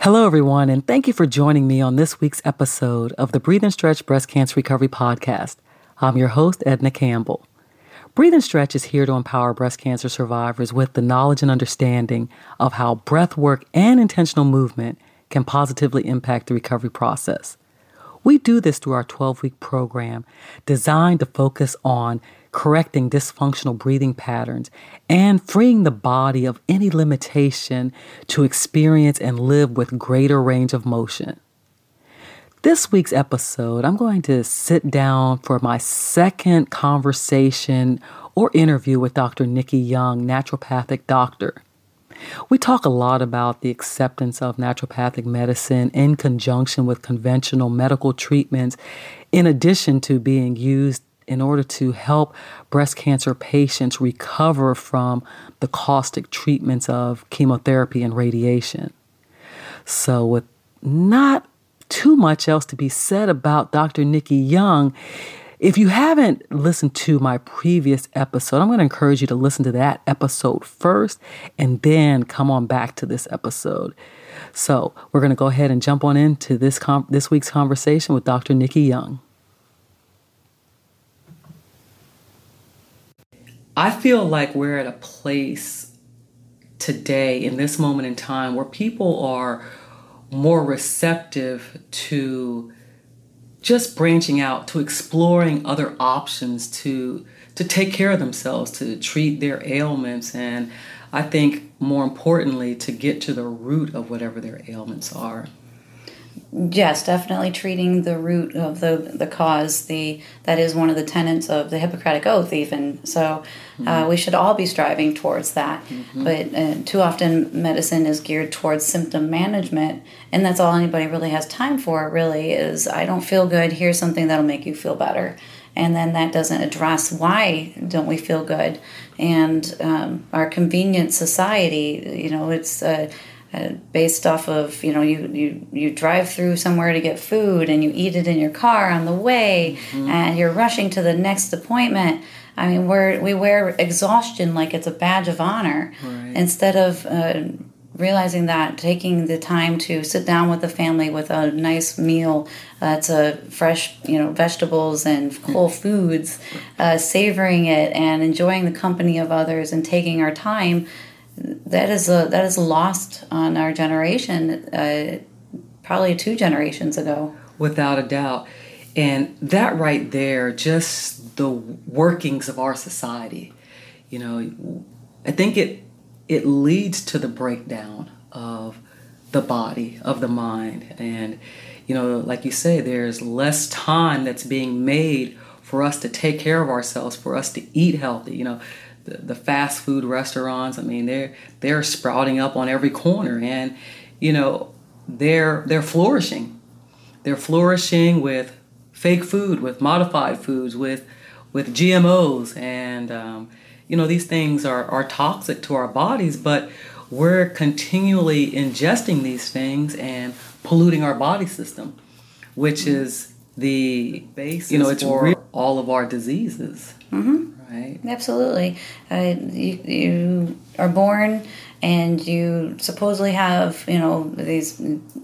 Hello, everyone, and thank you for joining me on this week's episode of the Breathe and Stretch Breast Cancer Recovery Podcast. I'm your host, Edna Campbell. Breathe and Stretch is here to empower breast cancer survivors with the knowledge and understanding of how breath work and intentional movement can positively impact the recovery process. We do this through our 12 week program designed to focus on correcting dysfunctional breathing patterns and freeing the body of any limitation to experience and live with greater range of motion. This week's episode, I'm going to sit down for my second conversation or interview with Dr. Niki Young, naturopathic doctor. We talk a lot about the acceptance of naturopathic medicine in conjunction with conventional medical treatments, in addition to being used in order to help breast cancer patients recover from the caustic treatments of chemotherapy and radiation. So, with not too much else to be said about Dr. Niki Young, if you haven't listened to my previous episode, I'm going to encourage you to listen to that episode first and then come on back to this episode. So, we're going to go ahead and jump on into this com- this week's conversation with Dr. Niki Young. I feel like we're at a place today in this moment in time where people are more receptive to just branching out to exploring other options to to take care of themselves to treat their ailments and i think more importantly to get to the root of whatever their ailments are Yes, definitely treating the root of the the cause. The that is one of the tenets of the Hippocratic Oath, even. So uh, mm-hmm. uh, we should all be striving towards that. Mm-hmm. But uh, too often, medicine is geared towards symptom management, and that's all anybody really has time for. Really, is I don't feel good. Here's something that'll make you feel better, and then that doesn't address why don't we feel good. And um, our convenient society, you know, it's. Uh, uh, based off of you know you, you you drive through somewhere to get food and you eat it in your car on the way mm-hmm. and you're rushing to the next appointment i mean we're we wear exhaustion like it's a badge of honor right. instead of uh, realizing that taking the time to sit down with the family with a nice meal that's uh, a fresh you know vegetables and whole foods uh, savoring it and enjoying the company of others and taking our time that is a that is lost on our generation uh, probably two generations ago. Without a doubt. And that right there just the workings of our society you know i think it it leads to the breakdown of the body of the mind. And you know like you say there's less time that's being made for us to take care of ourselves for us to eat healthy you know the, the fast food restaurants. I mean, they're they're sprouting up on every corner, and you know they're they're flourishing. They're flourishing with fake food, with modified foods, with with GMOs, and um, you know these things are are toxic to our bodies, but we're continually ingesting these things and polluting our body system, which is the base. you know it's for all of our diseases. Mm-hmm right? Absolutely. Uh, you, you are born and you supposedly have, you know, these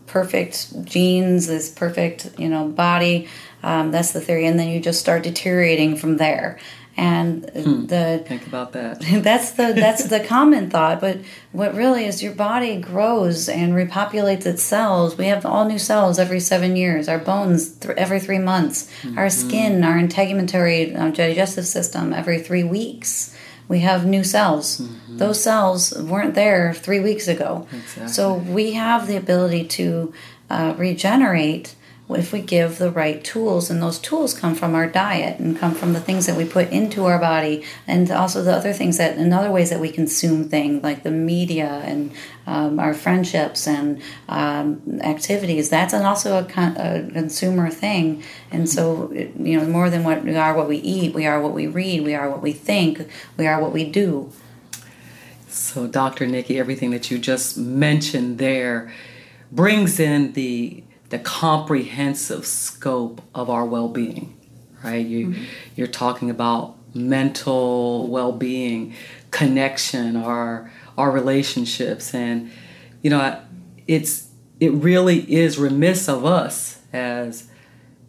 perfect genes, this perfect, you know, body. Um, that's the theory. And then you just start deteriorating from there and hmm. the think about that that's the that's the common thought but what really is your body grows and repopulates its cells we have all new cells every seven years our bones th- every three months mm-hmm. our skin our integumentary um, digestive system every three weeks we have new cells mm-hmm. those cells weren't there three weeks ago exactly. so we have the ability to uh, regenerate if we give the right tools and those tools come from our diet and come from the things that we put into our body and also the other things that in other ways that we consume things like the media and um, our friendships and um, activities. That's an also a, con- a, consumer thing. And so you know more than what we are what we eat we are what we read we are what we think we are what we do. So dr niki everything that you just mentioned there brings in the the comprehensive scope of our well-being right you mm-hmm. you're talking about mental well-being connection our our relationships and you know it's it really is remiss of us as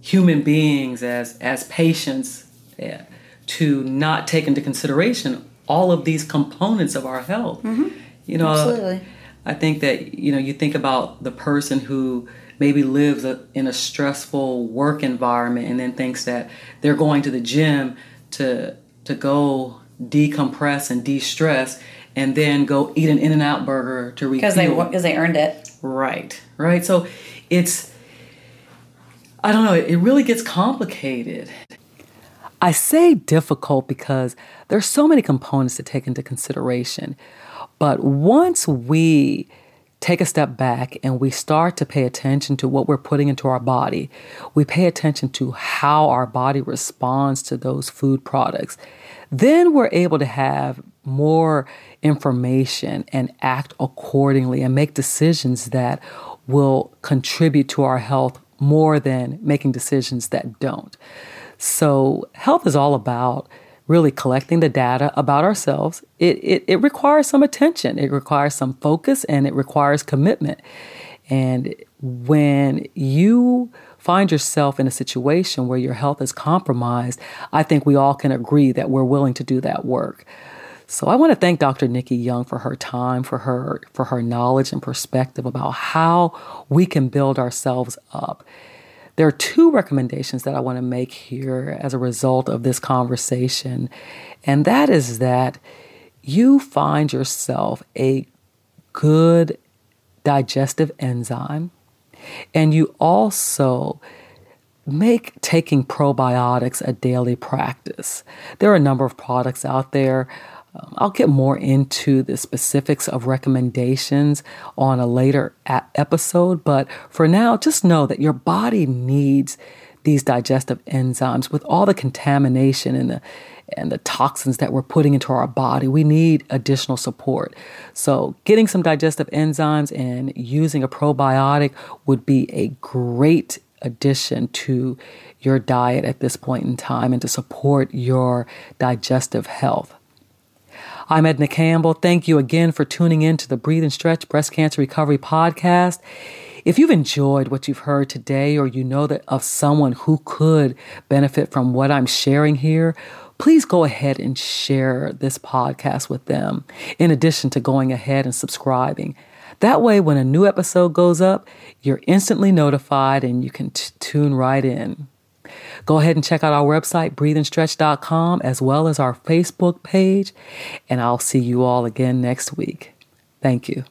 human beings, as as patients, yeah, to not take into consideration all of these components of our health. Mm-hmm. You know, Absolutely. I think that you know you think about the person who maybe lives a, in a stressful work environment and then thinks that they're going to the gym to to go decompress and de-stress and then go eat an in-n-out burger to refuel. Because they because they earned it. right right. So it's i don't know it really gets complicated. I say difficult because there's so many components to take into consideration but once we take a step back and we start to pay attention to what we're putting into our body, we pay attention to how our body responds to those food products, then we're able to have more information and act accordingly and make decisions that will contribute to our health more than making decisions that don't. So, health is all about really collecting the data about ourselves, it, it, it requires some attention, it requires some focus, and it requires commitment. And when you find yourself in a situation where your health is compromised, I think we all can agree that we're willing to do that work. So I want to thank Dr. Niki Young for her time, for her for her knowledge and perspective about how we can build ourselves up. There are two recommendations that I want to make here as a result of this conversation, and that is that you find yourself a good digestive enzyme, and you also make taking probiotics a daily practice. There are a number of products out there um, I'll get more into the specifics of recommendations on a later a- episode, but for now, just know that your body needs these digestive enzymes with all the contamination and the and the toxins that we're putting into our body. We need additional support. So, getting some digestive enzymes and using a probiotic would be a great addition to your diet at this point in time and to support your digestive health. I'm Edna Campbell. Thank you again for tuning in to the Breathe and Stretch Breast Cancer Recovery Podcast. If you've enjoyed what you've heard today, or you know that of someone who could benefit from what I'm sharing here, please go ahead and share this podcast with them, in addition to going ahead and subscribing. That way, when a new episode goes up, you're instantly notified and you can t- tune right in. Go ahead and check out our website, breatheandstretch.com, as well as our Facebook page. And I'll see you all again next week. Thank you.